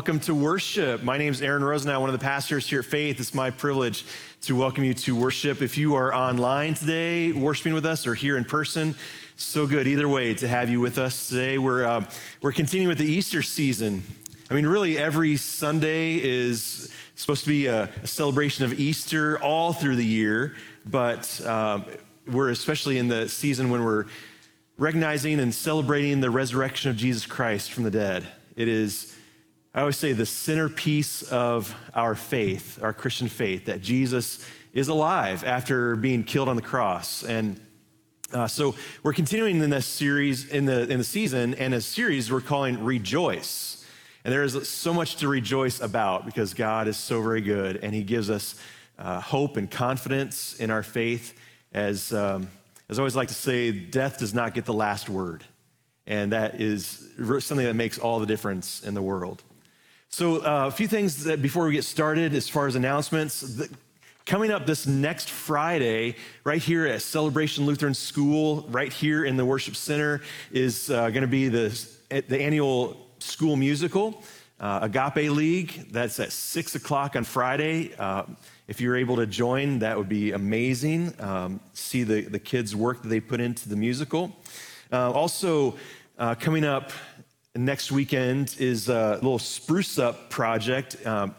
welcome to worship. My name is Aaron Rosenau, one of the pastors here at Faith. It's my privilege to welcome you to worship. If you are online today worshiping with us or here in person, so good either way to have you with us today. We're, uh, we're continuing with the Easter season. I mean, really, every Sunday is supposed to be a, a celebration of Easter all through the year, but uh, we're especially in the season when we're recognizing and celebrating the resurrection of Jesus Christ from the dead. It is I always say the centerpiece of our faith, our Christian faith, that Jesus is alive after being killed on the cross. And uh, so we're continuing in this series in the in the season, and a series we're calling Rejoice. And there is so much to rejoice about because God is so very good, and He gives us uh, hope and confidence in our faith. As um, as I always like to say, death does not get the last word, and that is something that makes all the difference in the world. So, uh, a few things that before we get started, as far as announcements. The, coming up this next Friday, right here at Celebration Lutheran School, right here in the Worship Center, is uh, going to be the, the annual school musical, uh, Agape League. That's at 6 o'clock on Friday. Uh, if you're able to join, that would be amazing. Um, see the, the kids' work that they put into the musical. Uh, also, uh, coming up next weekend is a little spruce up project. Um,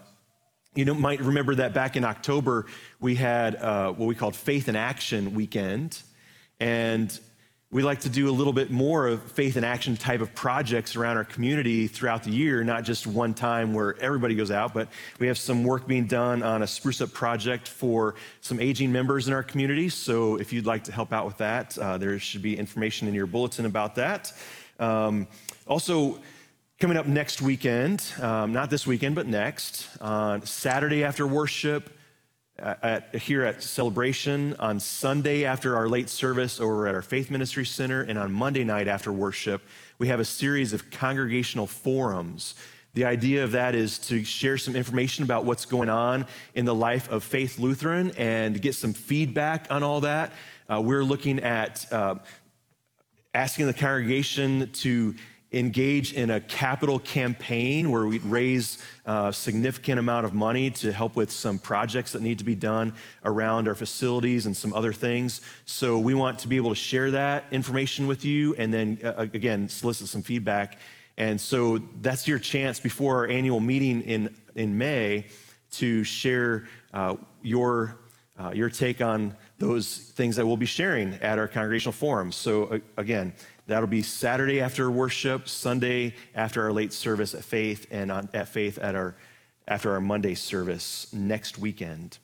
you know, might remember that back in October, we had uh, what we called Faith in Action Weekend. And we like to do a little bit more of faith in action type of projects around our community throughout the year, not just one time where everybody goes out, but we have some work being done on a spruce up project for some aging members in our community. So if you'd like to help out with that, uh, there should be information in your bulletin about that. Um, also, coming up next weekend, um, not this weekend, but next, on Saturday after worship, at, here at Celebration, on Sunday after our late service over at our Faith Ministry Center, and on Monday night after worship, we have a series of congregational forums. The idea of that is to share some information about what's going on in the life of Faith Lutheran and get some feedback on all that. Uh, we're looking at uh, asking the congregation to engage in a capital campaign where we'd raise a significant amount of money to help with some projects that need to be done around our facilities and some other things. So we want to be able to share that information with you and then, uh, again, solicit some feedback. And so that's your chance before our annual meeting in, in May to share uh, your, uh, your take on those things that we'll be sharing at our congregational forums. So, uh, again, That'll be Saturday after worship, Sunday after our late service at Faith, and on, at Faith at our, after our Monday service next weekend.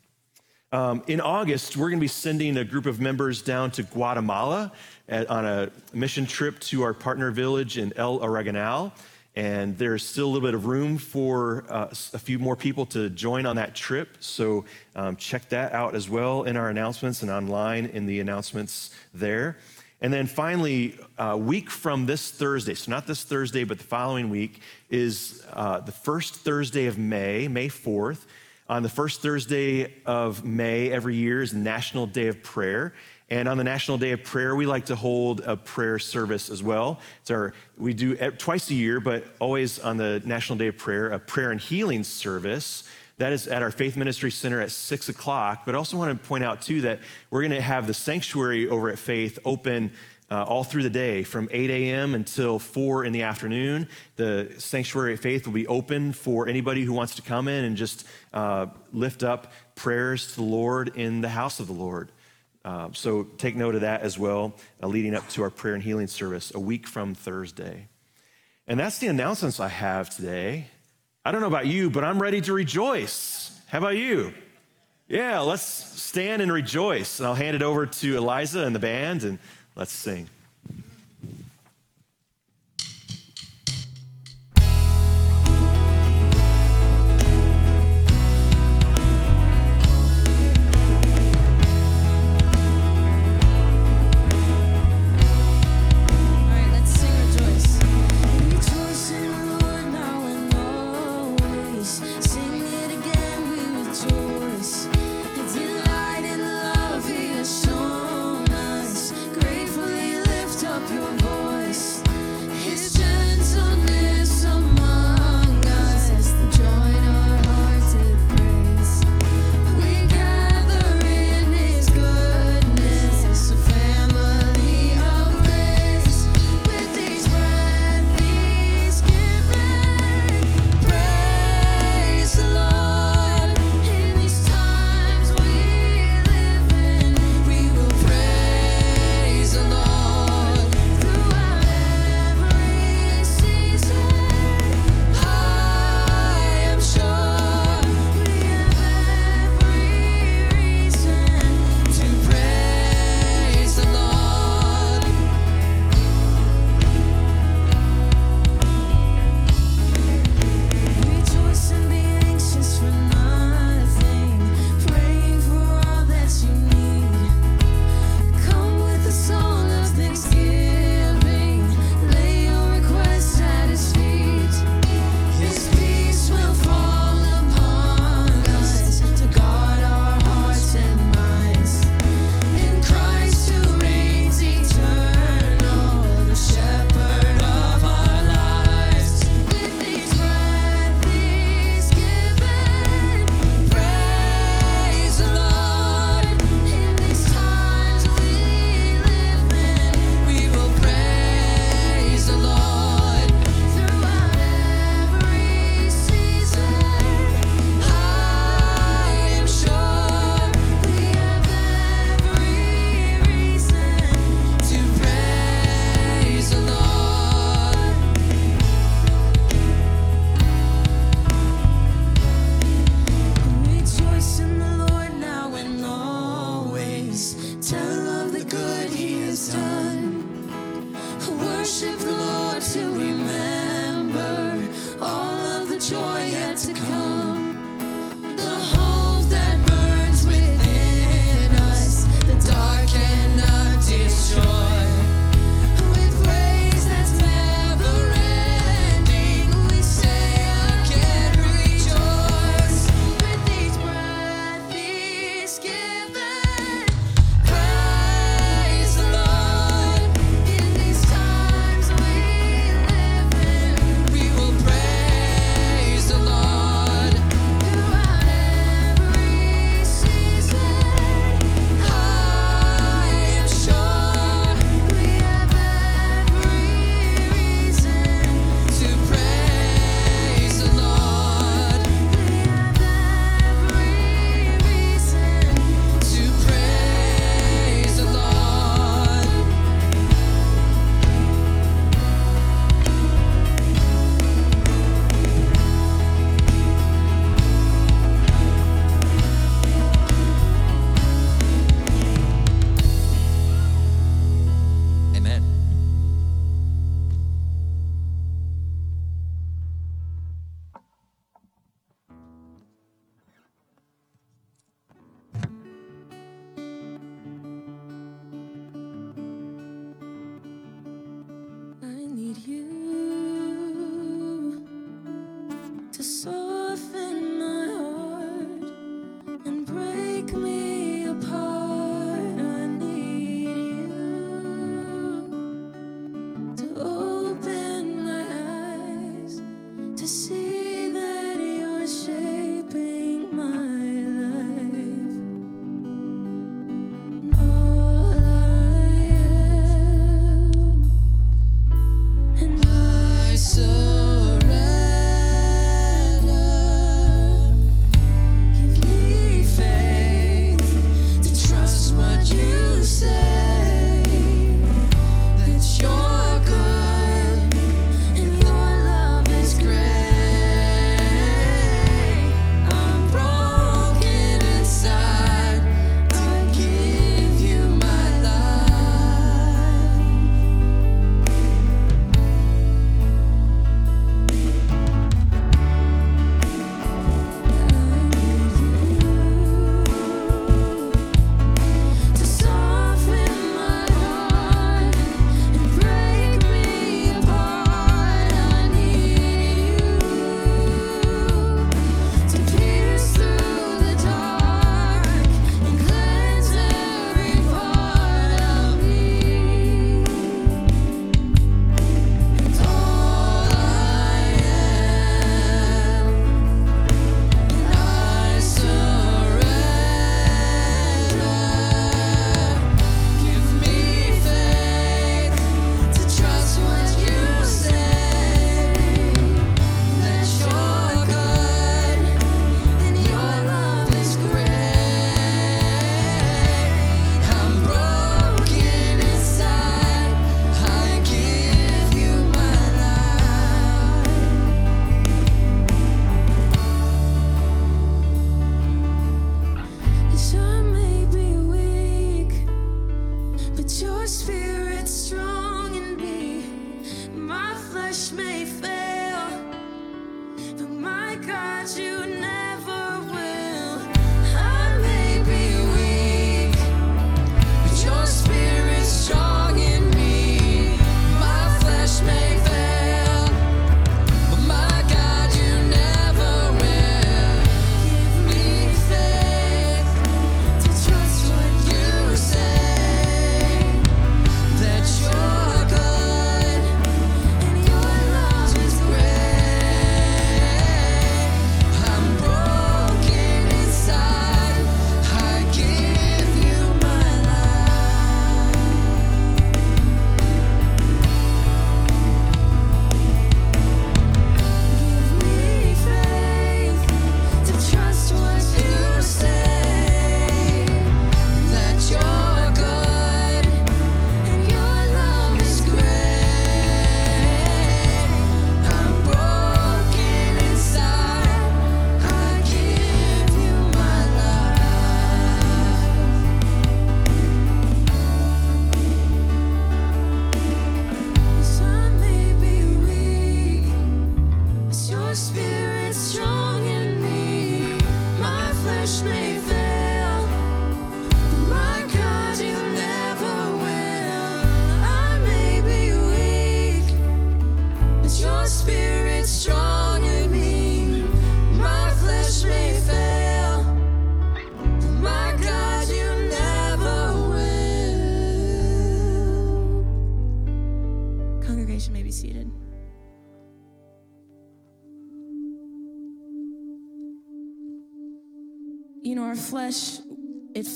Um, in August, we're going to be sending a group of members down to Guatemala at, on a mission trip to our partner village in El Oregonal. And there's still a little bit of room for uh, a few more people to join on that trip. So um, check that out as well in our announcements and online in the announcements there. And then finally, a week from this Thursday, so not this Thursday, but the following week, is uh, the first Thursday of May, May 4th. On the first Thursday of May every year is National Day of Prayer. And on the National Day of Prayer, we like to hold a prayer service as well. It's our, we do twice a year, but always on the National Day of Prayer, a prayer and healing service that is at our Faith Ministry Center at six o'clock. But I also want to point out, too, that we're going to have the sanctuary over at Faith open uh, all through the day from 8 a.m. until 4 in the afternoon. The sanctuary at Faith will be open for anybody who wants to come in and just uh, lift up prayers to the Lord in the house of the Lord. Uh, so take note of that as well, uh, leading up to our prayer and healing service a week from Thursday. And that's the announcements I have today. I don't know about you, but I'm ready to rejoice. How about you? Yeah, let's stand and rejoice. And I'll hand it over to Eliza and the band, and let's sing.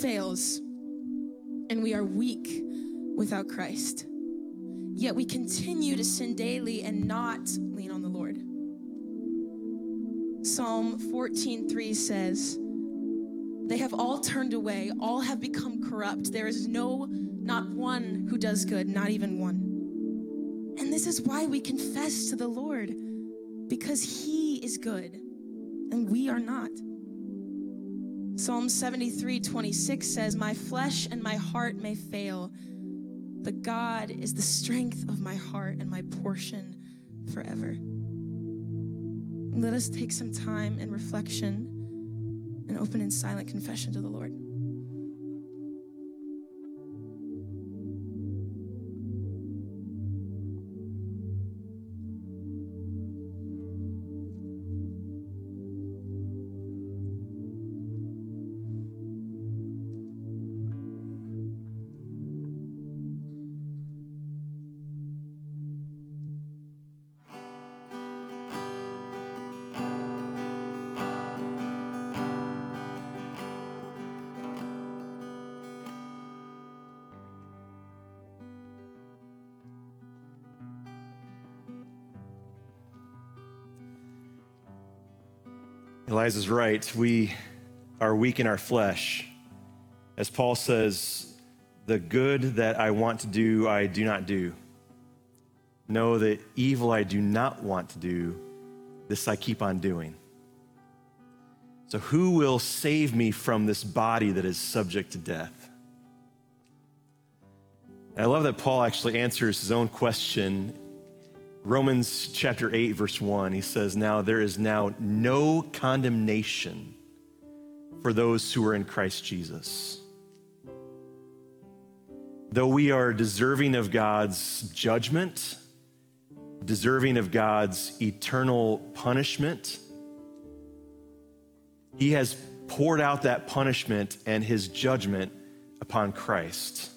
Fails, and we are weak without Christ. Yet we continue to sin daily and not lean on the Lord. Psalm 14:3 says, They have all turned away, all have become corrupt. There is no, not one who does good, not even one. And this is why we confess to the Lord, because He is good and we are not. Psalm 73 26 says, My flesh and my heart may fail, but God is the strength of my heart and my portion forever. Let us take some time in reflection and open in silent confession to the Lord. Eliza's right. We are weak in our flesh. As Paul says, the good that I want to do, I do not do. No, the evil I do not want to do, this I keep on doing. So, who will save me from this body that is subject to death? I love that Paul actually answers his own question Romans chapter 8, verse 1, he says, Now there is now no condemnation for those who are in Christ Jesus. Though we are deserving of God's judgment, deserving of God's eternal punishment, He has poured out that punishment and His judgment upon Christ.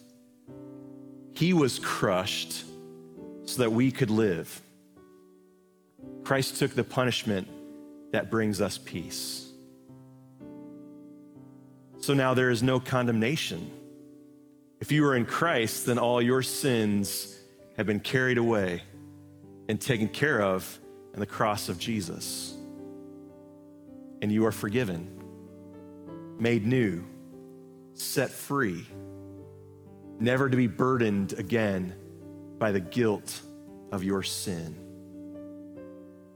He was crushed so that we could live. Christ took the punishment that brings us peace. So now there is no condemnation. If you are in Christ, then all your sins have been carried away and taken care of in the cross of Jesus. And you are forgiven, made new, set free, never to be burdened again by the guilt of your sin.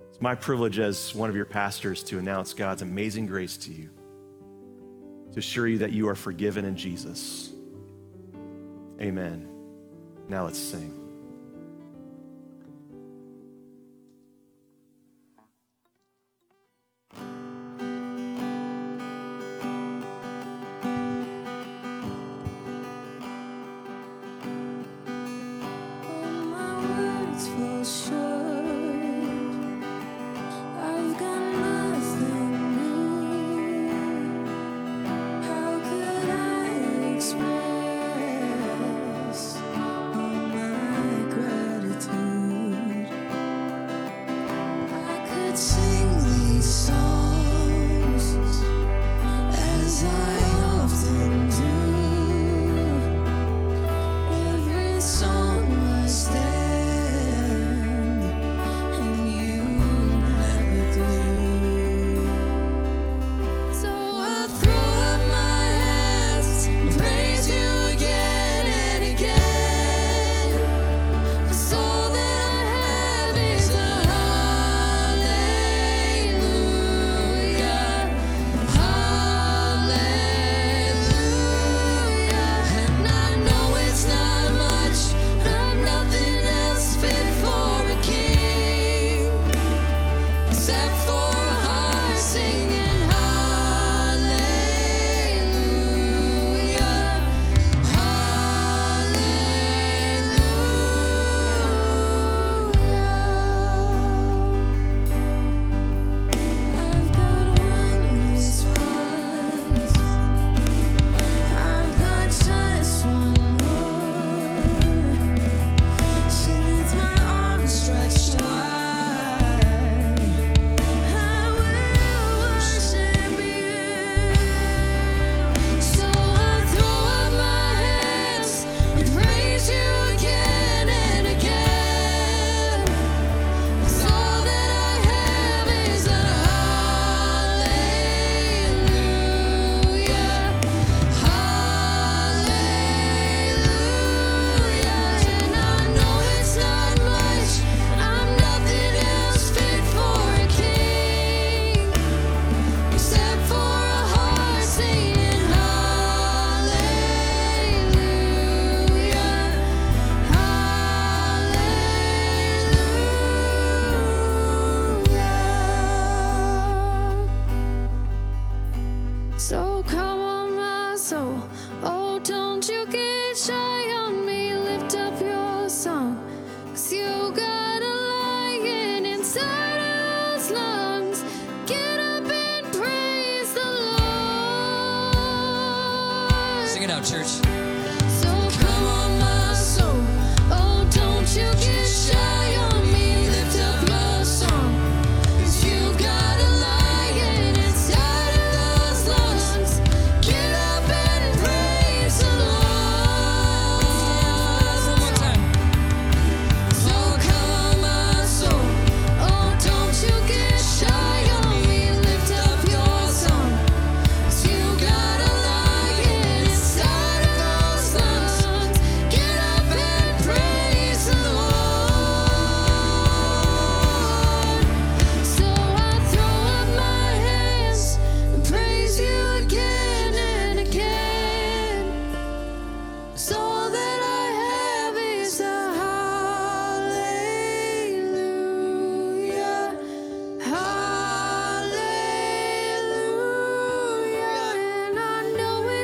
It's my privilege as one of your pastors to announce God's amazing grace to you, to assure you that you are forgiven in Jesus. Amen. Now let's sing.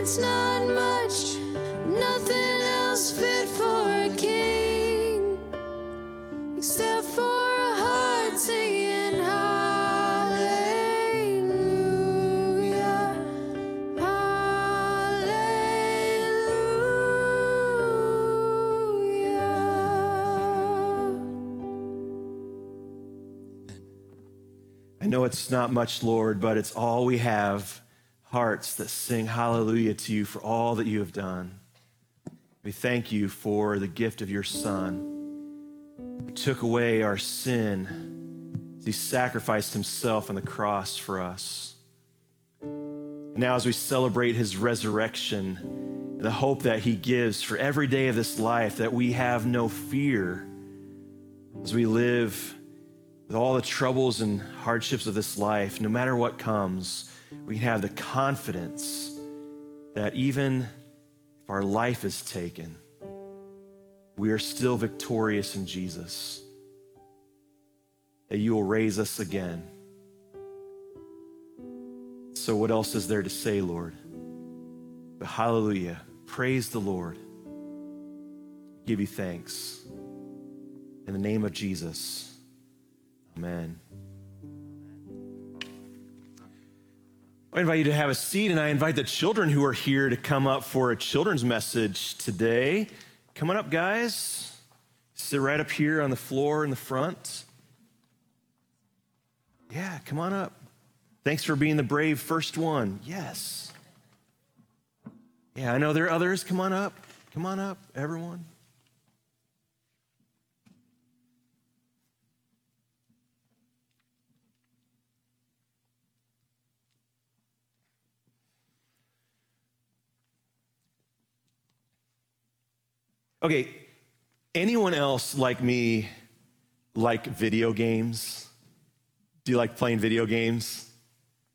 It's not much, nothing else fit for a king, except for a heart singing hallelujah, hallelujah. I know it's not much, Lord, but it's all we have hearts that sing hallelujah to you for all that you have done. We thank you for the gift of your Son who took away our sin. He sacrificed himself on the cross for us. And now, as we celebrate his resurrection, the hope that he gives for every day of this life, that we have no fear as we live with all the troubles and hardships of this life, no matter what comes, we can have the confidence that even if our life is taken, we are still victorious in Jesus. That you will raise us again. So, what else is there to say, Lord? But hallelujah. Praise the Lord. Give you thanks. In the name of Jesus. Amen. I invite you to have a seat, and I invite the children who are here to come up for a children's message today. Come on up, guys. Sit right up here on the floor in the front. Yeah, come on up. Thanks for being the brave first one. Yes. Yeah, I know there are others. Come on up. Come on up, everyone. Okay, anyone else like me like video games? Do you like playing video games?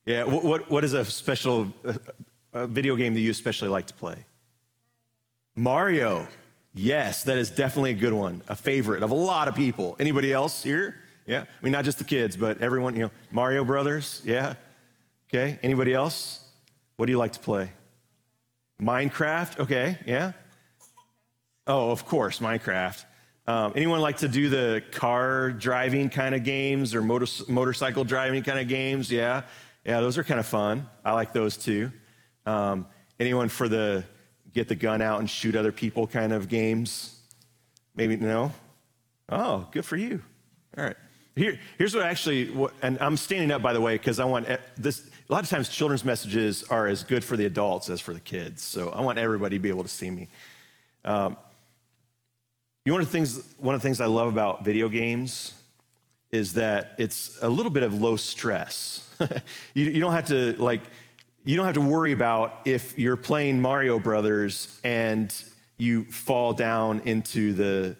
Yeah, what, what, what is a special uh, a video game that you especially like to play? Mario. Yes, that is definitely a good one, a favorite of a lot of people. Anybody else here? Yeah, I mean, not just the kids, but everyone, you know, Mario Brothers, yeah. Okay, anybody else? What do you like to play? Minecraft, okay, yeah. Oh, of course, Minecraft. Um, anyone like to do the car driving kind of games or motor, motorcycle driving kind of games? Yeah, yeah, those are kind of fun. I like those too. Um, anyone for the get the gun out and shoot other people kind of games? Maybe no. Oh, good for you. All right. Here, here's what actually, what, and I'm standing up by the way because I want this. A lot of times, children's messages are as good for the adults as for the kids. So I want everybody to be able to see me. Um, you know, one of the things, one of the things I love about video games is that it's a little bit of low stress. you, you don't have to like, you don't have to worry about if you're playing Mario Brothers and you fall down into the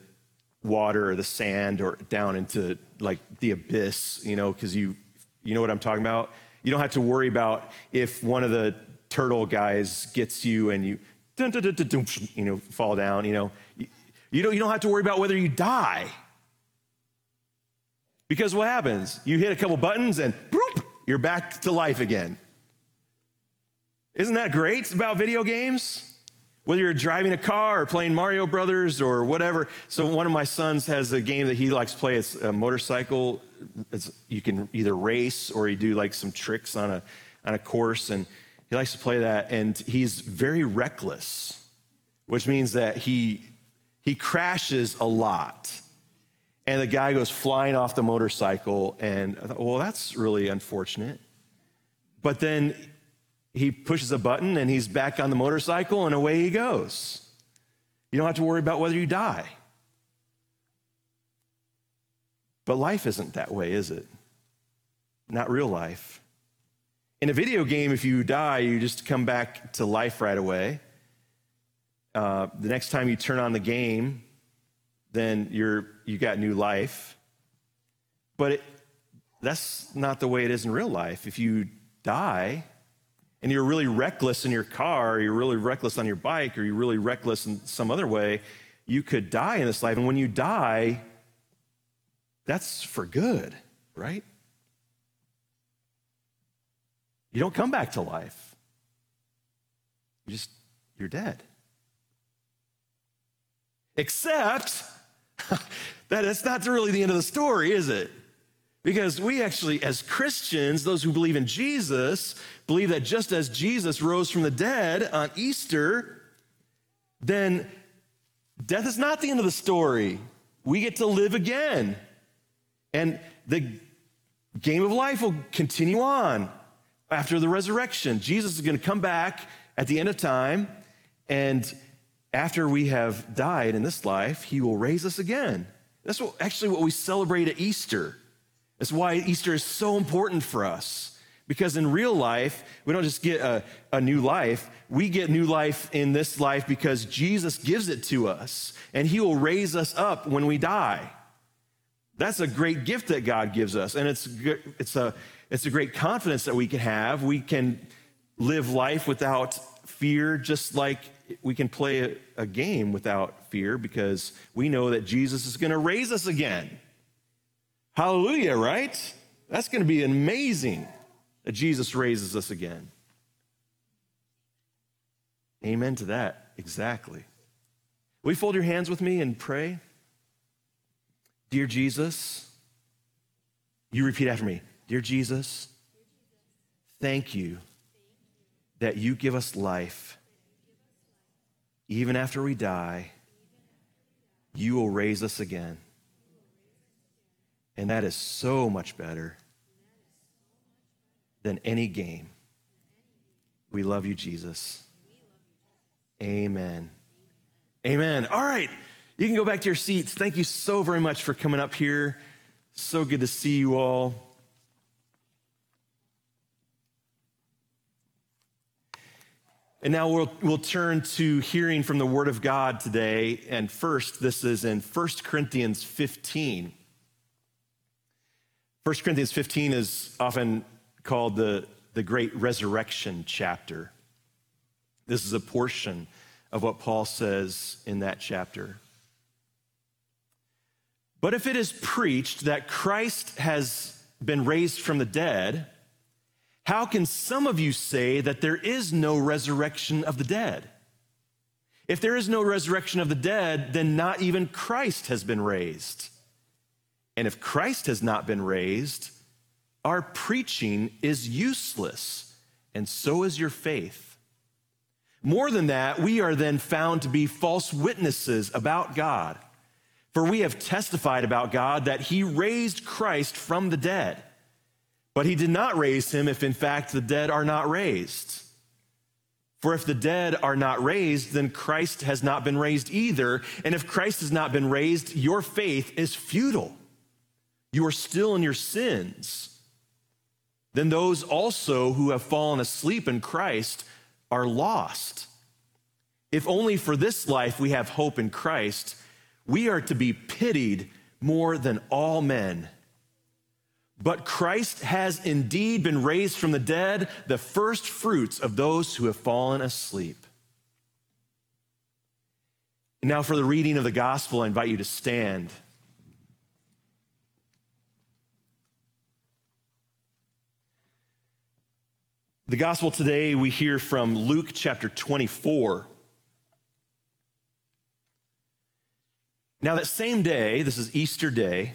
water or the sand or down into like the abyss, you know, because you, you know what I'm talking about. You don't have to worry about if one of the turtle guys gets you and you, you know, fall down. You know, you don't, you don't have to worry about whether you die. Because what happens? You hit a couple buttons and boop, you're back to life again. Isn't that great about video games? Whether you're driving a car or playing Mario Brothers or whatever. So one of my sons has a game that he likes to play. It's a motorcycle. It's, you can either race or you do like some tricks on a on a course, and he likes to play that. And he's very reckless, which means that he he crashes a lot. And the guy goes flying off the motorcycle, and I thought, well, that's really unfortunate. But then he pushes a button and he's back on the motorcycle, and away he goes. You don't have to worry about whether you die. But life isn't that way, is it? Not real life. In a video game, if you die, you just come back to life right away. Uh, the next time you turn on the game, then you're you got new life. But it, that's not the way it is in real life. If you die and you're really reckless in your car, or you're really reckless on your bike, or you're really reckless in some other way, you could die in this life. And when you die, that's for good, right? You don't come back to life. You just, you're dead. Except that it's not really the end of the story, is it? Because we actually, as Christians, those who believe in Jesus, believe that just as Jesus rose from the dead on Easter, then death is not the end of the story. We get to live again. And the game of life will continue on after the resurrection. Jesus is going to come back at the end of time, and after we have died in this life, he will raise us again. That's what, actually what we celebrate at Easter. That's why Easter is so important for us. Because in real life, we don't just get a, a new life, we get new life in this life because Jesus gives it to us, and he will raise us up when we die. That's a great gift that God gives us, and it's, it's, a, it's a great confidence that we can have. We can live life without fear, just like we can play a, a game without fear because we know that Jesus is going to raise us again. Hallelujah, right? That's going to be amazing that Jesus raises us again. Amen to that, exactly. Will you fold your hands with me and pray? Dear Jesus, you repeat after me. Dear Jesus, thank you that you give us life. Even after we die, you will raise us again. And that is so much better than any game. We love you, Jesus. Amen. Amen. All right. You can go back to your seats. Thank you so very much for coming up here. So good to see you all. And now we'll, we'll turn to hearing from the Word of God today. And first, this is in 1 Corinthians 15. 1 Corinthians 15 is often called the, the Great Resurrection chapter. This is a portion of what Paul says in that chapter. But if it is preached that Christ has been raised from the dead, how can some of you say that there is no resurrection of the dead? If there is no resurrection of the dead, then not even Christ has been raised. And if Christ has not been raised, our preaching is useless, and so is your faith. More than that, we are then found to be false witnesses about God. For we have testified about God that he raised Christ from the dead. But he did not raise him if in fact the dead are not raised. For if the dead are not raised, then Christ has not been raised either. And if Christ has not been raised, your faith is futile. You are still in your sins. Then those also who have fallen asleep in Christ are lost. If only for this life we have hope in Christ, we are to be pitied more than all men. But Christ has indeed been raised from the dead, the first fruits of those who have fallen asleep. Now, for the reading of the gospel, I invite you to stand. The gospel today we hear from Luke chapter 24. Now, that same day, this is Easter Day,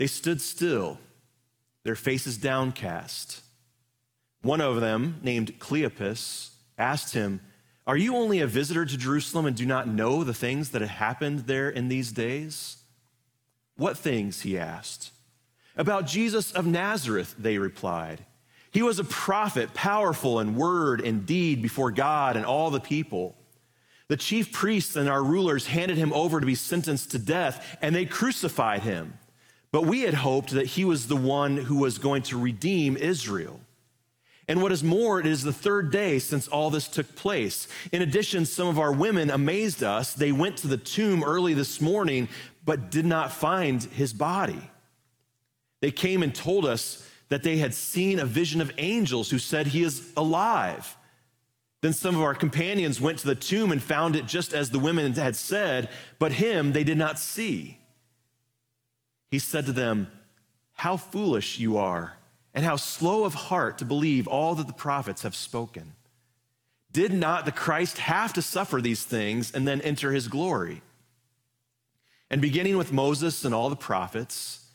They stood still, their faces downcast. One of them, named Cleopas, asked him, Are you only a visitor to Jerusalem and do not know the things that have happened there in these days? What things? he asked. About Jesus of Nazareth, they replied. He was a prophet, powerful in word and deed before God and all the people. The chief priests and our rulers handed him over to be sentenced to death, and they crucified him. But we had hoped that he was the one who was going to redeem Israel. And what is more, it is the third day since all this took place. In addition, some of our women amazed us. They went to the tomb early this morning, but did not find his body. They came and told us that they had seen a vision of angels who said he is alive. Then some of our companions went to the tomb and found it just as the women had said, but him they did not see. He said to them, How foolish you are, and how slow of heart to believe all that the prophets have spoken. Did not the Christ have to suffer these things and then enter his glory? And beginning with Moses and all the prophets,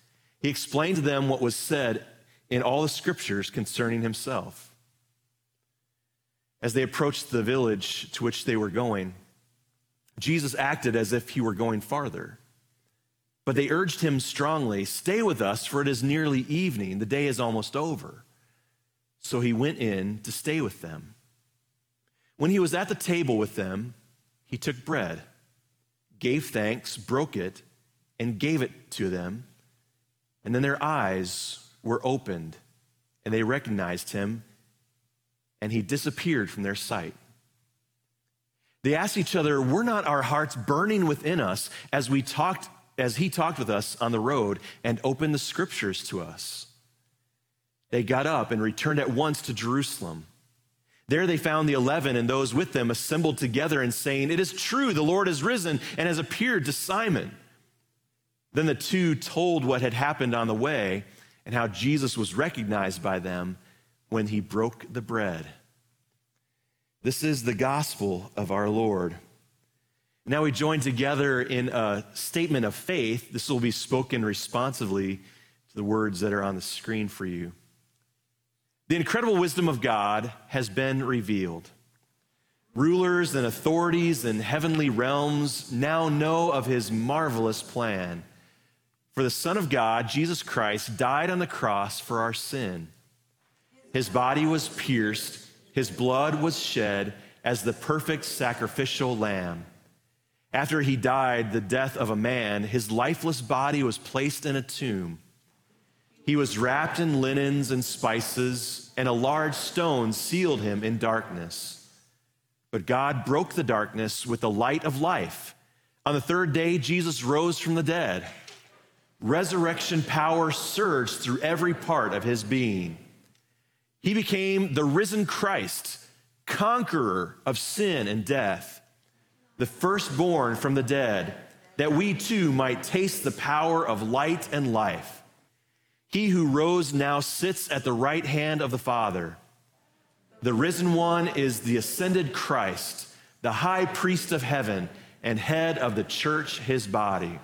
he explained to them what was said in all the scriptures concerning himself. As they approached the village to which they were going, Jesus acted as if he were going farther. But they urged him strongly, Stay with us, for it is nearly evening. The day is almost over. So he went in to stay with them. When he was at the table with them, he took bread, gave thanks, broke it, and gave it to them. And then their eyes were opened, and they recognized him, and he disappeared from their sight. They asked each other, Were not our hearts burning within us as we talked, as he talked with us on the road and opened the scriptures to us? They got up and returned at once to Jerusalem. There they found the eleven and those with them assembled together and saying, It is true, the Lord has risen and has appeared to Simon. Then the two told what had happened on the way and how Jesus was recognized by them when he broke the bread. This is the gospel of our Lord. Now we join together in a statement of faith. This will be spoken responsively to the words that are on the screen for you. The incredible wisdom of God has been revealed. Rulers and authorities in heavenly realms now know of his marvelous plan. For the Son of God, Jesus Christ, died on the cross for our sin. His body was pierced, his blood was shed as the perfect sacrificial lamb. After he died the death of a man, his lifeless body was placed in a tomb. He was wrapped in linens and spices, and a large stone sealed him in darkness. But God broke the darkness with the light of life. On the third day, Jesus rose from the dead. Resurrection power surged through every part of his being. He became the risen Christ, conqueror of sin and death, the firstborn from the dead, that we too might taste the power of light and life. He who rose now sits at the right hand of the Father. The risen one is the ascended Christ, the high priest of heaven and head of the church, his body.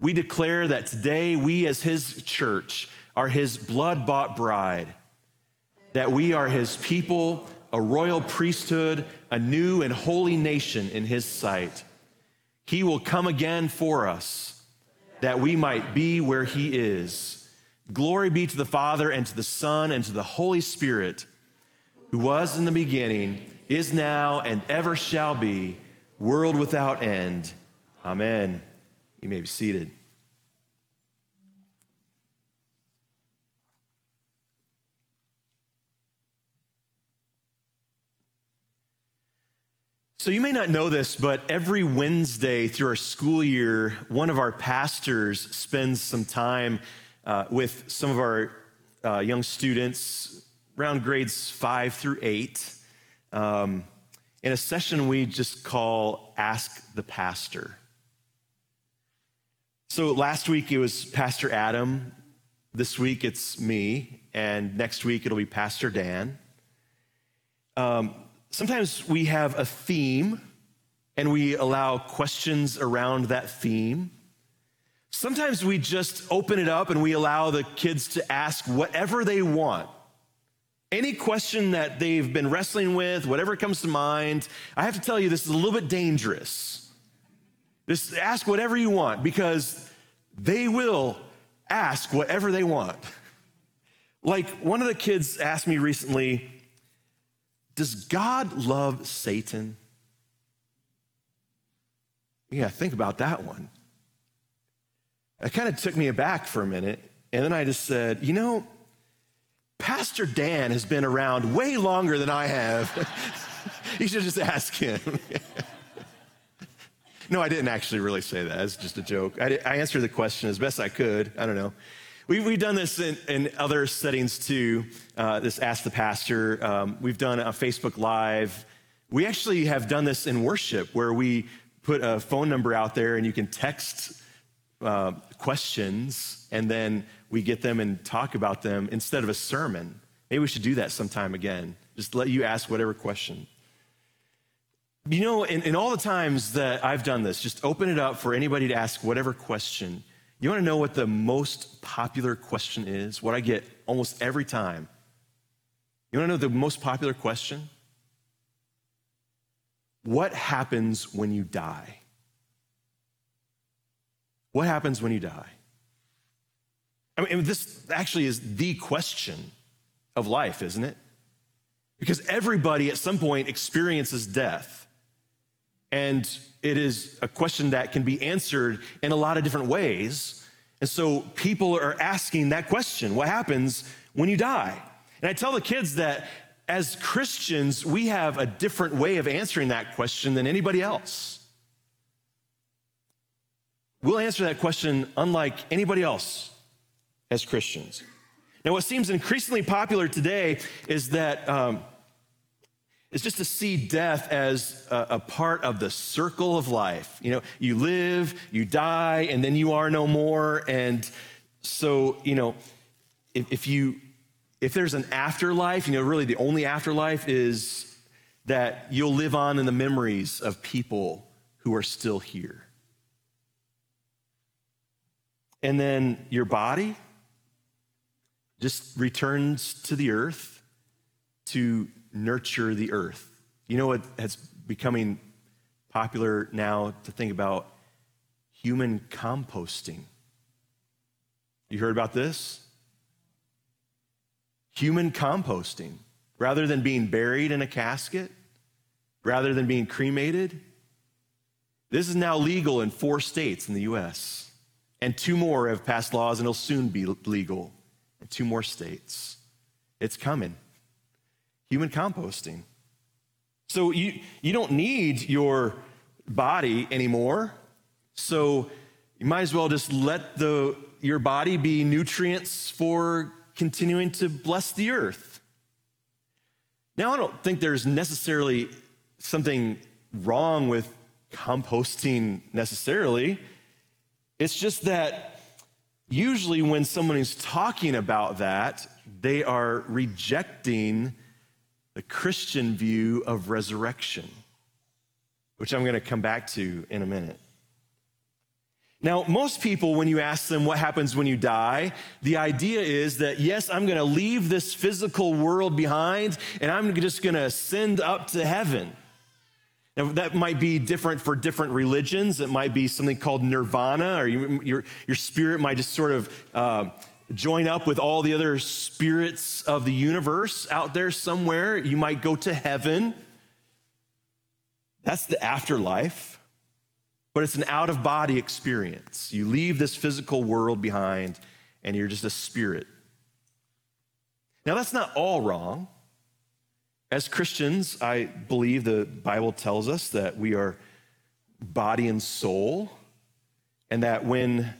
We declare that today we, as his church, are his blood bought bride, that we are his people, a royal priesthood, a new and holy nation in his sight. He will come again for us, that we might be where he is Glory be to the Father, and to the Son, and to the Holy Spirit, who was in the beginning, is now, and ever shall be, world without end. Amen. You may be seated. So, you may not know this, but every Wednesday through our school year, one of our pastors spends some time uh, with some of our uh, young students around grades five through eight um, in a session we just call Ask the Pastor. So last week it was Pastor Adam. This week it's me. And next week it'll be Pastor Dan. Um, sometimes we have a theme and we allow questions around that theme. Sometimes we just open it up and we allow the kids to ask whatever they want. Any question that they've been wrestling with, whatever comes to mind, I have to tell you, this is a little bit dangerous. Just ask whatever you want because they will ask whatever they want. Like one of the kids asked me recently, Does God love Satan? Yeah, think about that one. It kind of took me aback for a minute. And then I just said, you know, Pastor Dan has been around way longer than I have. you should just ask him. no, I didn't actually really say that. It's just a joke. I, I, answered the question as best I could. I don't know. We, we've done this in, in other settings too. Uh, this Ask the Pastor. Um, we've done a Facebook Live. We actually have done this in worship where we put a phone number out there and you can text uh, questions and then we get them and talk about them instead of a sermon. Maybe we should do that sometime again. Just let you ask whatever question. You know, in, in all the times that I've done this, just open it up for anybody to ask whatever question. You want to know what the most popular question is? What I get almost every time. You want to know the most popular question? What happens when you die? What happens when you die? I mean, this actually is the question of life, isn't it? Because everybody at some point experiences death. And it is a question that can be answered in a lot of different ways. And so people are asking that question what happens when you die? And I tell the kids that as Christians, we have a different way of answering that question than anybody else. We'll answer that question unlike anybody else as Christians. Now, what seems increasingly popular today is that um, is just to see death as a, a, part of the circle of life. You know, you live, you die, and then you are no more. And so, you know, if, if you if there's an afterlife, you know, really the only afterlife is that you'll live on in the memories of people who are still here. And then your body just returns to the earth to nurture the earth. You know what has becoming popular now to think about human composting. You heard about this? Human composting. Rather than being buried in a casket, rather than being cremated, this is now legal in four states in the US. And two more have passed laws and it'll soon be legal in two more states. It's coming. Human composting. So you, you don't need your body anymore. So you might as well just let the, your body be nutrients for continuing to bless the earth. Now, I don't think there's necessarily something wrong with composting necessarily. It's just that usually when someone is talking about that, they are rejecting the Christian view of resurrection, which I'm going to come back to in a minute. Now, most people, when you ask them what happens when you die, the idea is that, yes, I'm going to leave this physical world behind and I'm just going to ascend up to heaven. Now, that might be different for different religions. It might be something called nirvana, or you, your, your spirit might just sort of uh, join up with all the other spirits of the universe out there somewhere. You might go to heaven. That's the afterlife, but it's an out of body experience. You leave this physical world behind and you're just a spirit. Now, that's not all wrong. As Christians, I believe the Bible tells us that we are body and soul, and that when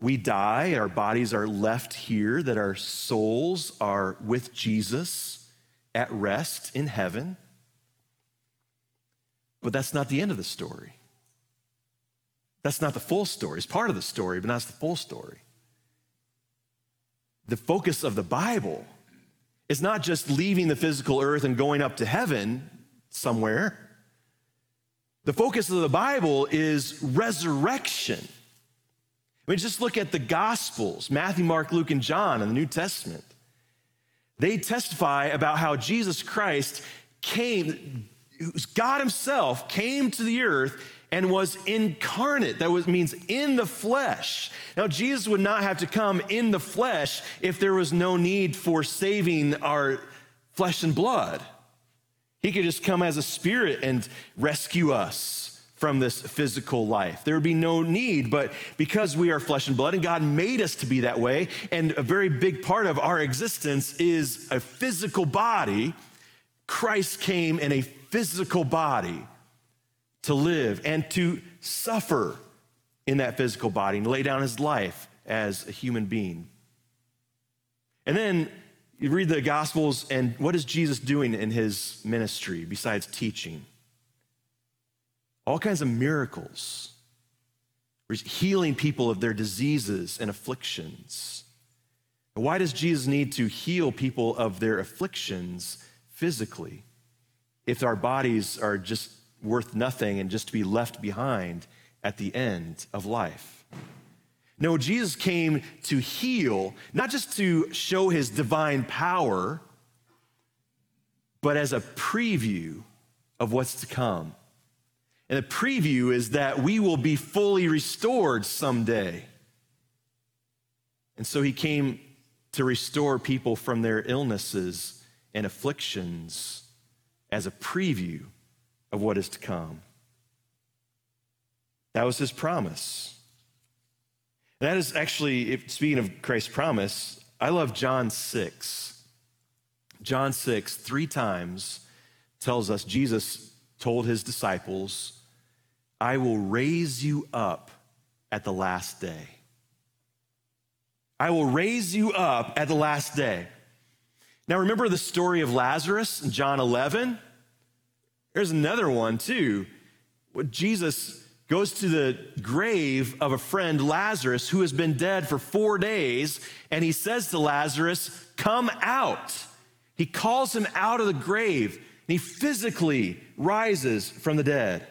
we die, our bodies are left here, that our souls are with Jesus at rest in heaven. But that's not the end of the story. That's not the full story. It's part of the story, but not the full story. The focus of the Bible is not just leaving the physical earth and going up to heaven somewhere. The focus of the Bible is resurrection. Mean, just look at the Gospels Matthew, Mark, Luke, and John in the New Testament. They testify about how Jesus Christ came, God Himself came to the earth and was incarnate. That was, means in the flesh. Now, Jesus would not have to come in the flesh if there was no need for saving our flesh and blood. He could just come as a spirit and rescue us from this physical life. There would be no need, but because we are flesh and blood and God made us to be that way, and a very big part of our existence is a physical body, Christ came in a physical body to live and to suffer in that physical body and lay down his life as a human being. And then you read the Gospels, and what is Jesus doing in his ministry besides teaching? All kinds of miracles. Healing people of their diseases and afflictions. Why does Jesus need to heal people of their afflictions physically if our bodies are just worth nothing and just to be left behind at the end of life? No, Jesus came to heal, not just to show his divine power, but as a preview of what's to come. And the preview is that we will be fully restored someday. And so he came to restore people from their illnesses and afflictions as a preview of what is to come. That was his promise. That is actually, if, speaking of Christ's promise, I love John 6. John 6, three times tells us Jesus told his disciples, I will raise you up at the last day. I will raise you up at the last day. Now, remember the story of Lazarus in John 11? There's another one too. Jesus goes to the grave of a friend, Lazarus, who has been dead for four days, and he says to Lazarus, Come out. He calls him out of the grave, and he physically rises from the dead.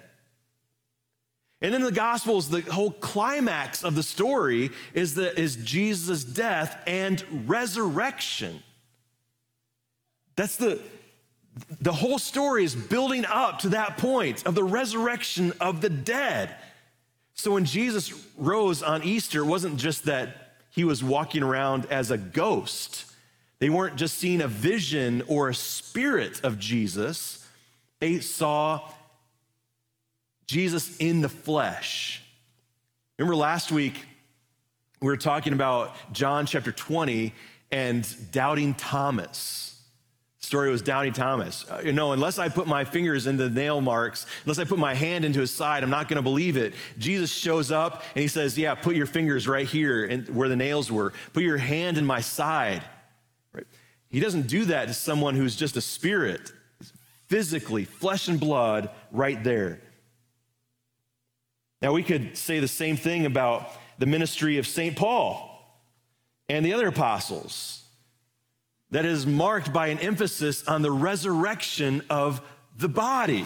And then the Gospels, the whole climax of the story is, the, is Jesus' death and resurrection. That's the, the whole story is building up to that point of the resurrection of the dead. So when Jesus rose on Easter, it wasn't just that he was walking around as a ghost. They weren't just seeing a vision or a spirit of Jesus. They saw Jesus in the flesh. Remember last week, we were talking about John chapter 20 and doubting Thomas. The story was doubting Thomas. Uh, you know, unless I put my fingers into the nail marks, unless I put my hand into his side, I'm not going to believe it. Jesus shows up and he says, Yeah, put your fingers right here in, where the nails were. Put your hand in my side. Right? He doesn't do that to someone who's just a spirit, physically, flesh and blood, right there. Now, we could say the same thing about the ministry of St. Paul and the other apostles that is marked by an emphasis on the resurrection of the body.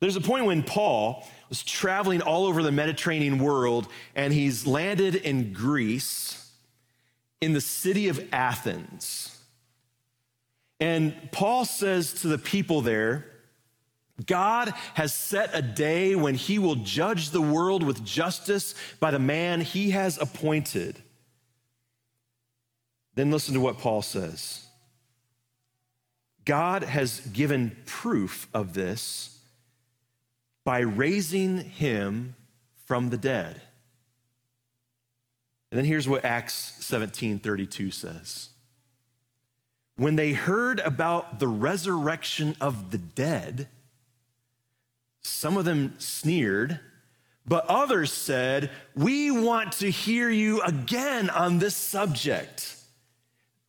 There's a point when Paul was traveling all over the Mediterranean world and he's landed in Greece in the city of Athens. And Paul says to the people there, God has set a day when he will judge the world with justice by the man he has appointed. Then listen to what Paul says. God has given proof of this by raising him from the dead. And then here's what Acts 17 32 says. When they heard about the resurrection of the dead, some of them sneered, but others said, We want to hear you again on this subject.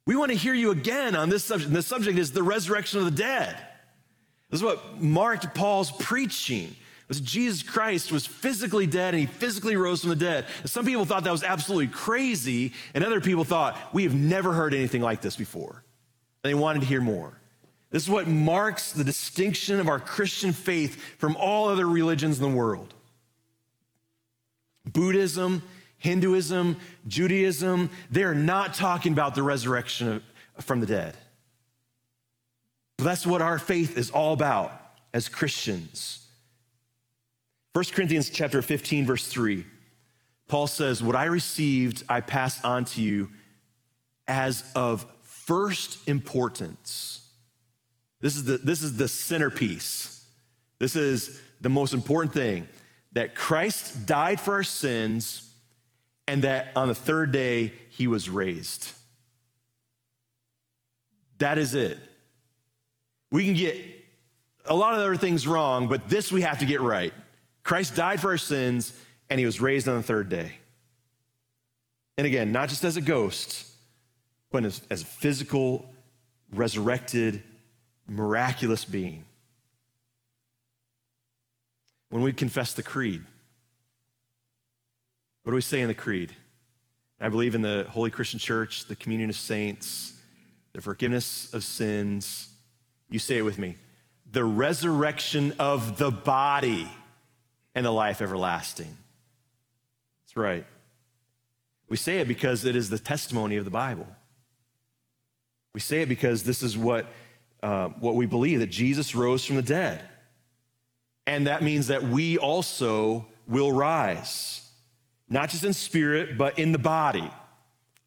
We want to hear you again on this subject. And the subject is the resurrection of the dead. This is what marked Paul's preaching. Was Jesus Christ was physically dead and he physically rose from the dead. Some people thought that was absolutely crazy, and other people thought, we have never heard anything like this before. And they wanted to hear more. This is what marks the distinction of our Christian faith from all other religions in the world. Buddhism, Hinduism, Judaism, they're not talking about the resurrection from the dead. But that's what our faith is all about as Christians. 1 Corinthians chapter 15 verse 3. Paul says, "What I received I pass on to you as of first importance." This is the, this is the centerpiece. This is the most important thing that Christ died for our sins and that on the third day he was raised. That is it. We can get a lot of other things wrong, but this we have to get right. Christ died for our sins and he was raised on the third day. And again, not just as a ghost, but as, as a physical, resurrected miraculous being. When we confess the creed, What do we say in the creed? I believe in the Holy Christian Church, the communion of saints, the forgiveness of sins. You say it with me the resurrection of the body and the life everlasting. That's right. We say it because it is the testimony of the Bible. We say it because this is what, uh, what we believe that Jesus rose from the dead. And that means that we also will rise, not just in spirit, but in the body.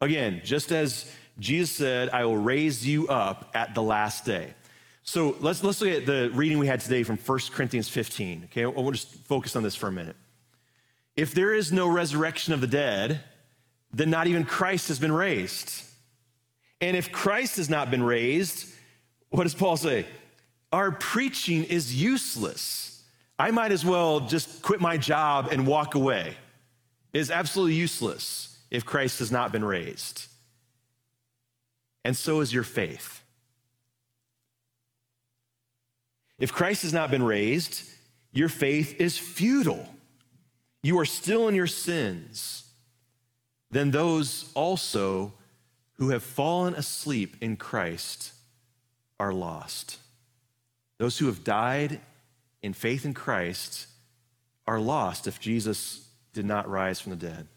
Again, just as Jesus said, I will raise you up at the last day. So let's, let's look at the reading we had today from 1 Corinthians 15. Okay, we'll just focus on this for a minute. If there is no resurrection of the dead, then not even Christ has been raised. And if Christ has not been raised, what does Paul say? Our preaching is useless. I might as well just quit my job and walk away. It is absolutely useless if Christ has not been raised. And so is your faith. If Christ has not been raised, your faith is futile. You are still in your sins. Then those also who have fallen asleep in Christ are lost. Those who have died in faith in Christ are lost if Jesus did not rise from the dead.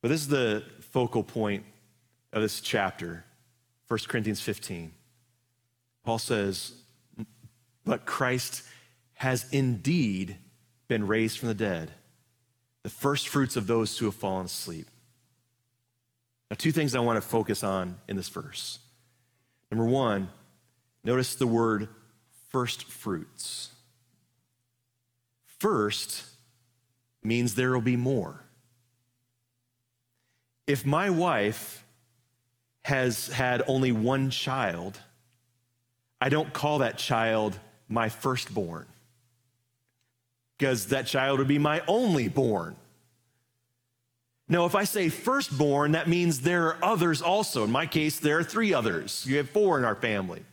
But this is the focal point of this chapter, 1 Corinthians 15. Paul says, but Christ has indeed been raised from the dead, the first fruits of those who have fallen asleep. Now, two things I want to focus on in this verse. Number one, notice the word first fruits. First means there will be more. If my wife has had only one child, I don't call that child my firstborn, because that child would be my only born. No, if I say firstborn, that means there are others also. In my case, there are three others. You have four in our family.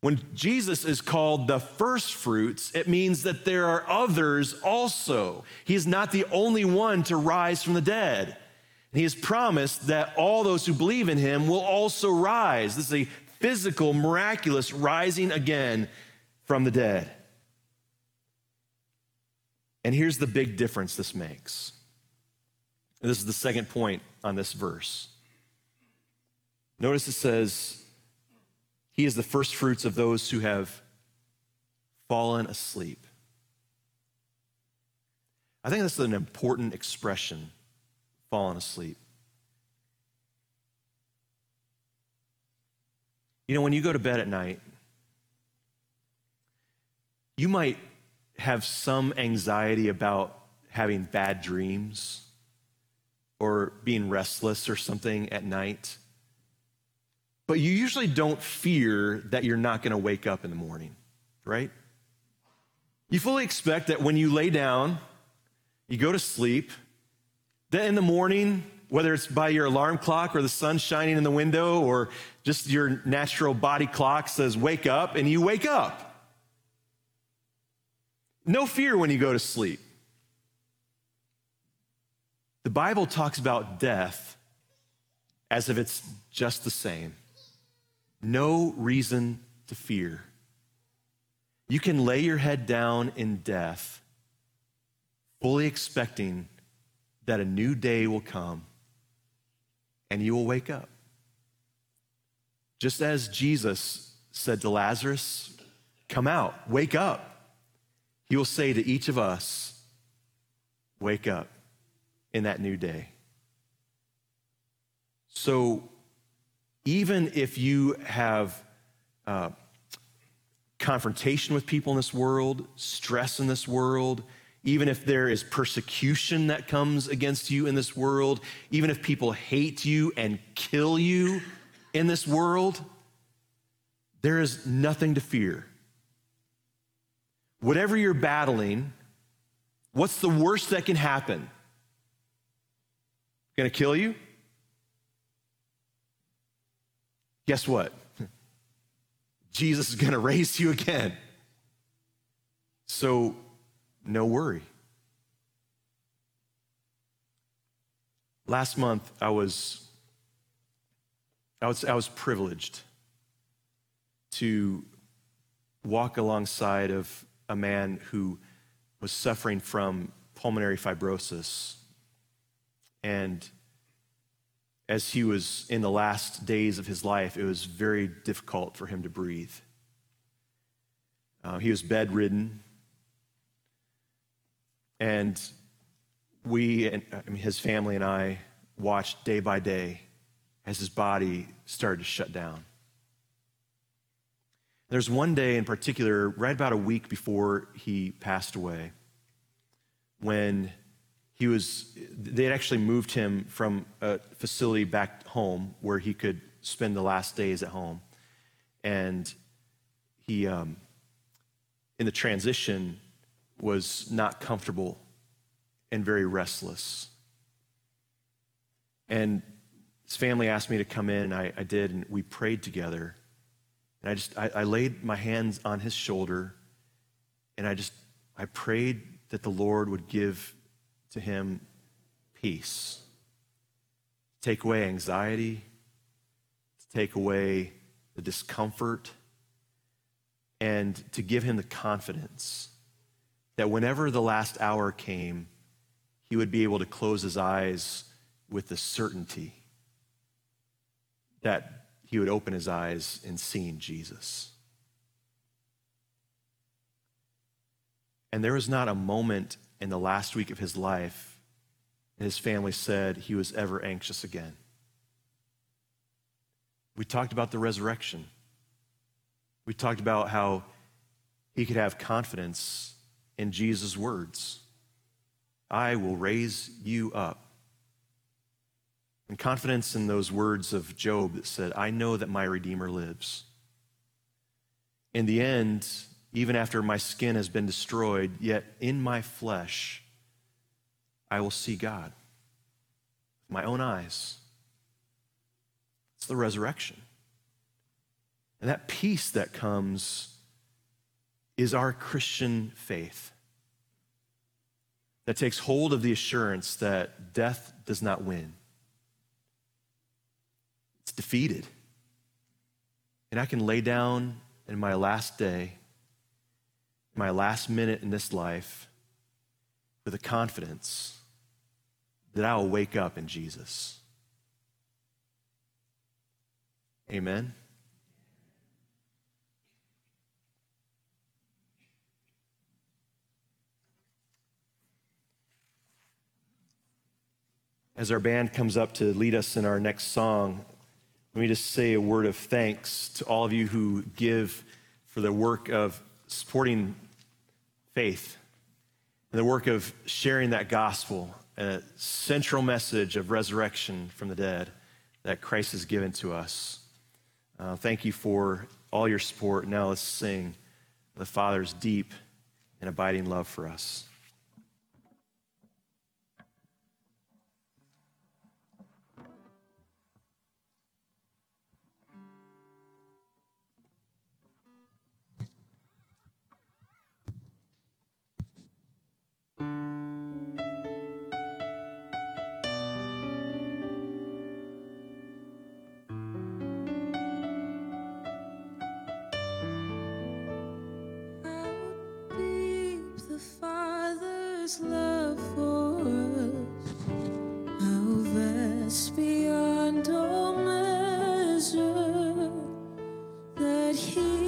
When Jesus is called the first fruits, it means that there are others also. He is not the only one to rise from the dead. he has promised that all those who believe in him will also rise. This is a physical, miraculous rising again from the dead. And here's the big difference this makes. This is the second point on this verse. Notice it says, He is the first fruits of those who have fallen asleep. I think that's an important expression, fallen asleep. You know, when you go to bed at night, you might have some anxiety about having bad dreams or being restless or something at night. But you usually don't fear that you're not going to wake up in the morning, right? You fully expect that when you lay down, you go to sleep, that in the morning whether it's by your alarm clock or the sun shining in the window or just your natural body clock says wake up and you wake up. No fear when you go to sleep. The Bible talks about death as if it's just the same. No reason to fear. You can lay your head down in death, fully expecting that a new day will come and you will wake up. Just as Jesus said to Lazarus, Come out, wake up. He will say to each of us, Wake up in that new day. So, even if you have uh, confrontation with people in this world, stress in this world, even if there is persecution that comes against you in this world, even if people hate you and kill you in this world, there is nothing to fear. Whatever you're battling, what's the worst that can happen? Gonna kill you? Guess what? Jesus is gonna raise you again. So no worry. Last month, I was, I was, I was privileged to walk alongside of a man who was suffering from pulmonary fibrosis. And as he was in the last days of his life, it was very difficult for him to breathe. Uh, he was bedridden. And we, and I mean, his family and I, watched day by day as his body started to shut down. There's one day in particular, right about a week before he passed away, when he was, they had actually moved him from a facility back home where he could spend the last days at home. And he, um, in the transition, was not comfortable and very restless. And his family asked me to come in, and I, I did, and we prayed together. And I just, I, I laid my hands on his shoulder, and I just, I prayed that the Lord would give to him peace, take away anxiety, to take away the discomfort, and to give him the confidence that whenever the last hour came, he would be able to close his eyes with the certainty that he would open his eyes in seeing Jesus. And there was not a moment in the last week of his life his family said he was ever anxious again. We talked about the resurrection. We talked about how he could have confidence in Jesus' words I will raise you up. And confidence in those words of Job that said, I know that my Redeemer lives. In the end, even after my skin has been destroyed, yet in my flesh, I will see God with my own eyes. It's the resurrection. And that peace that comes is our Christian faith that takes hold of the assurance that death does not win, it's defeated. And I can lay down in my last day, my last minute in this life, with the confidence that I will wake up in Jesus. Amen. As our band comes up to lead us in our next song, let me just say a word of thanks to all of you who give for the work of supporting faith and the work of sharing that gospel, and a central message of resurrection from the dead that Christ has given to us. Uh, thank you for all your support. Now let's sing the Father's deep and abiding love for us. Father's love for us, how vast beyond all measure, that He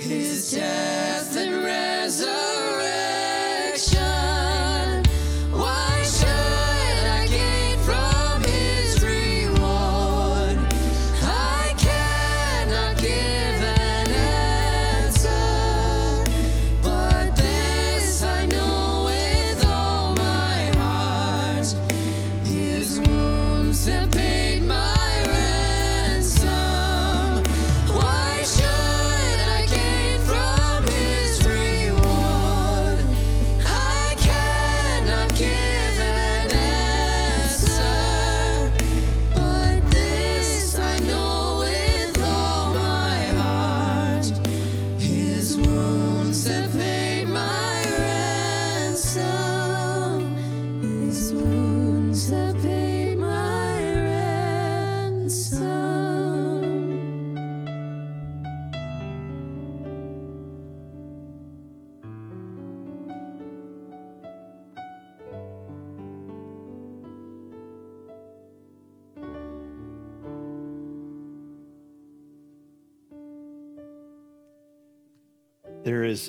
his death.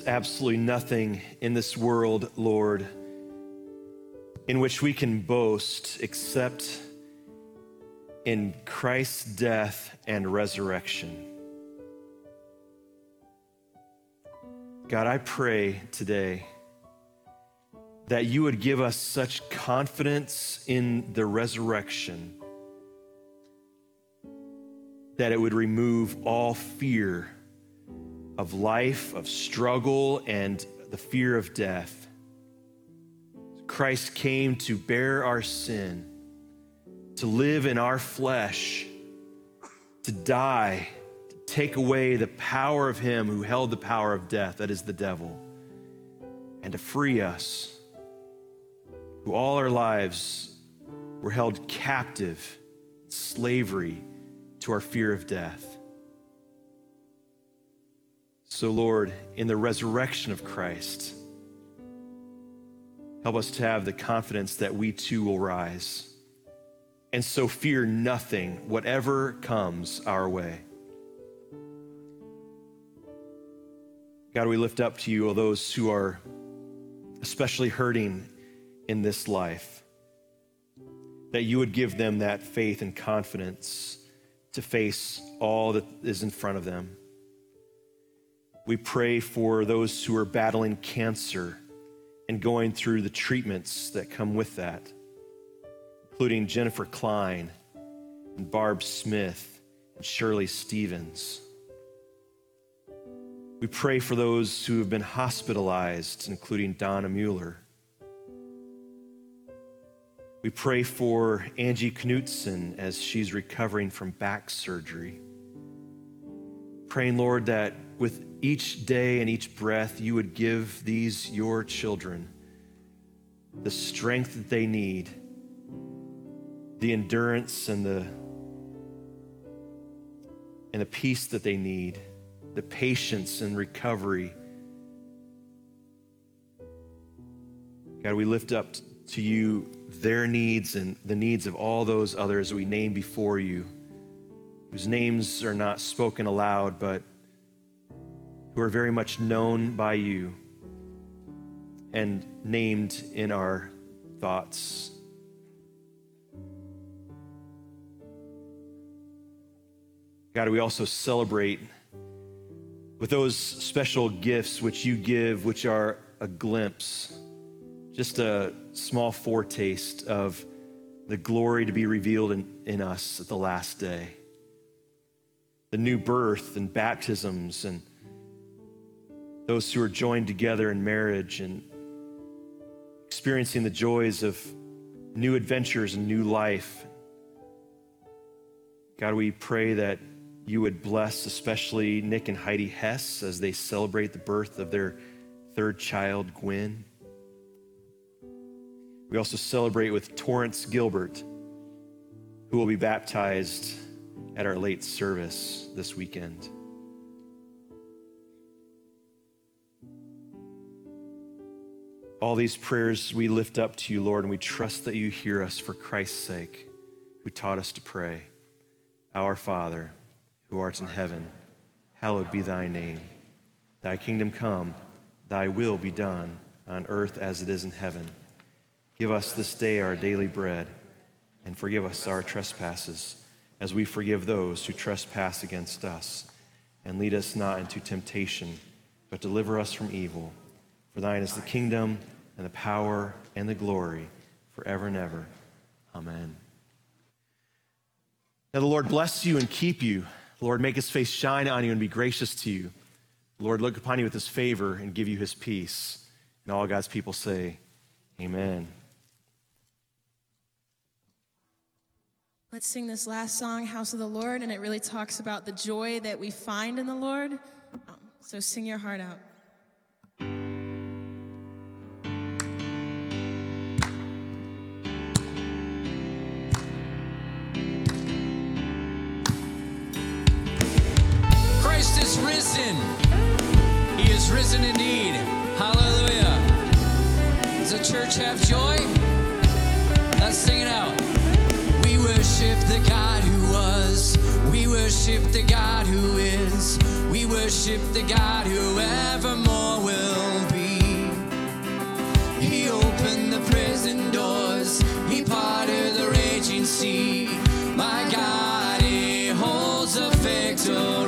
Is absolutely nothing in this world, Lord, in which we can boast except in Christ's death and resurrection. God, I pray today that you would give us such confidence in the resurrection that it would remove all fear of life, of struggle, and the fear of death. Christ came to bear our sin, to live in our flesh, to die, to take away the power of Him who held the power of death, that is the devil, and to free us, who all our lives were held captive, slavery to our fear of death. So, Lord, in the resurrection of Christ, help us to have the confidence that we too will rise. And so fear nothing, whatever comes our way. God, we lift up to you all those who are especially hurting in this life, that you would give them that faith and confidence to face all that is in front of them. We pray for those who are battling cancer and going through the treatments that come with that, including Jennifer Klein and Barb Smith and Shirley Stevens. We pray for those who have been hospitalized, including Donna Mueller. We pray for Angie Knutson as she's recovering from back surgery. Praying, Lord, that with each day and each breath, you would give these your children the strength that they need, the endurance and the and the peace that they need, the patience and recovery. God, we lift up to you their needs and the needs of all those others we name before you, whose names are not spoken aloud, but who are very much known by you and named in our thoughts. God, we also celebrate with those special gifts which you give, which are a glimpse, just a small foretaste of the glory to be revealed in, in us at the last day. The new birth and baptisms and those who are joined together in marriage and experiencing the joys of new adventures and new life. God, we pray that you would bless especially Nick and Heidi Hess as they celebrate the birth of their third child, Gwen. We also celebrate with Torrance Gilbert, who will be baptized at our late service this weekend. All these prayers we lift up to you, Lord, and we trust that you hear us for Christ's sake, who taught us to pray. Our Father, who art in heaven, hallowed be thy name. Thy kingdom come, thy will be done, on earth as it is in heaven. Give us this day our daily bread, and forgive us our trespasses, as we forgive those who trespass against us. And lead us not into temptation, but deliver us from evil. For thine is the kingdom and the power and the glory forever and ever. Amen. Now the Lord bless you and keep you. The Lord make his face shine on you and be gracious to you. The Lord look upon you with his favor and give you his peace. And all God's people say, Amen. Let's sing this last song, House of the Lord, and it really talks about the joy that we find in the Lord. Um, so sing your heart out. risen. He is risen indeed. Hallelujah. Does the church have joy? Let's sing it out. We worship the God who was. We worship the God who is. We worship the God who evermore will be. He opened the prison doors. He parted the raging sea. My God, he holds a victory.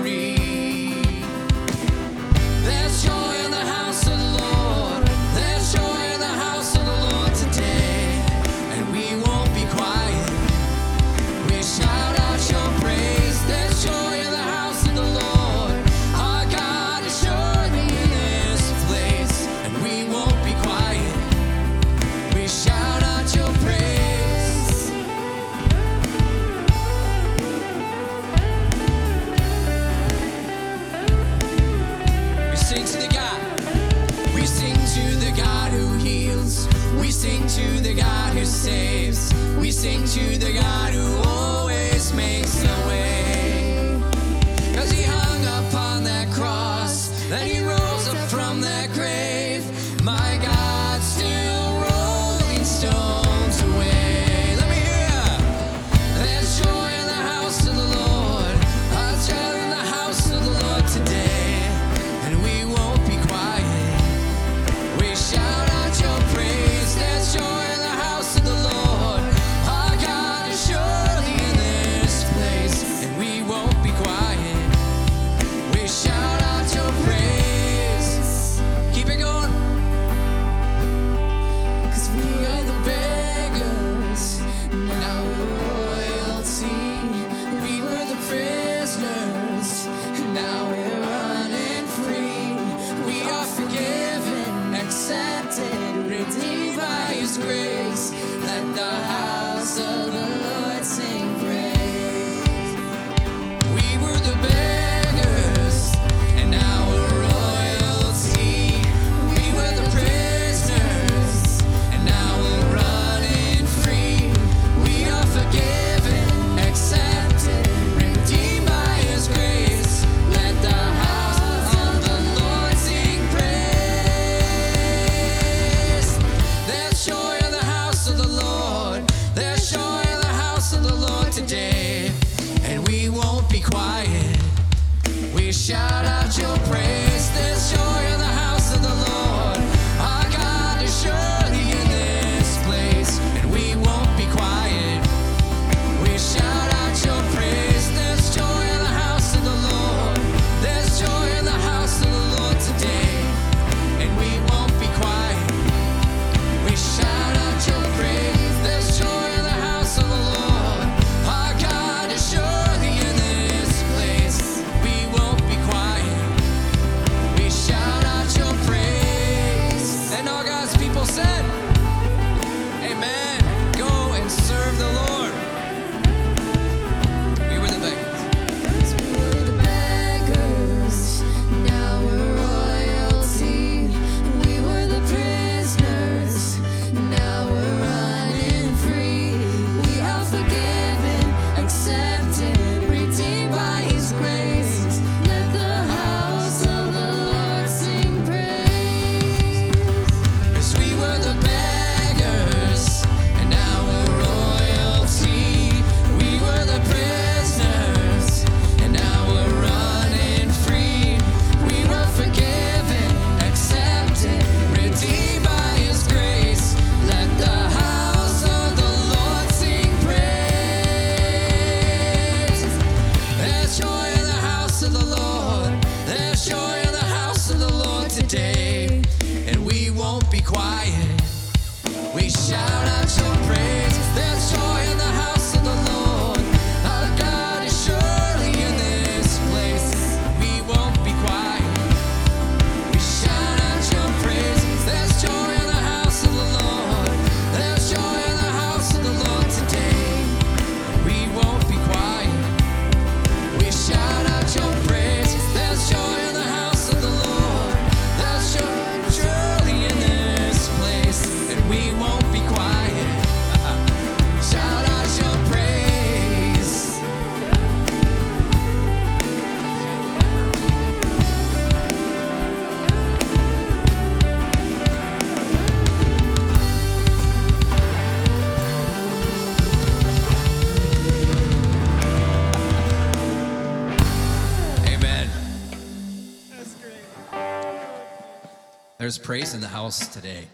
There's praise in the house today.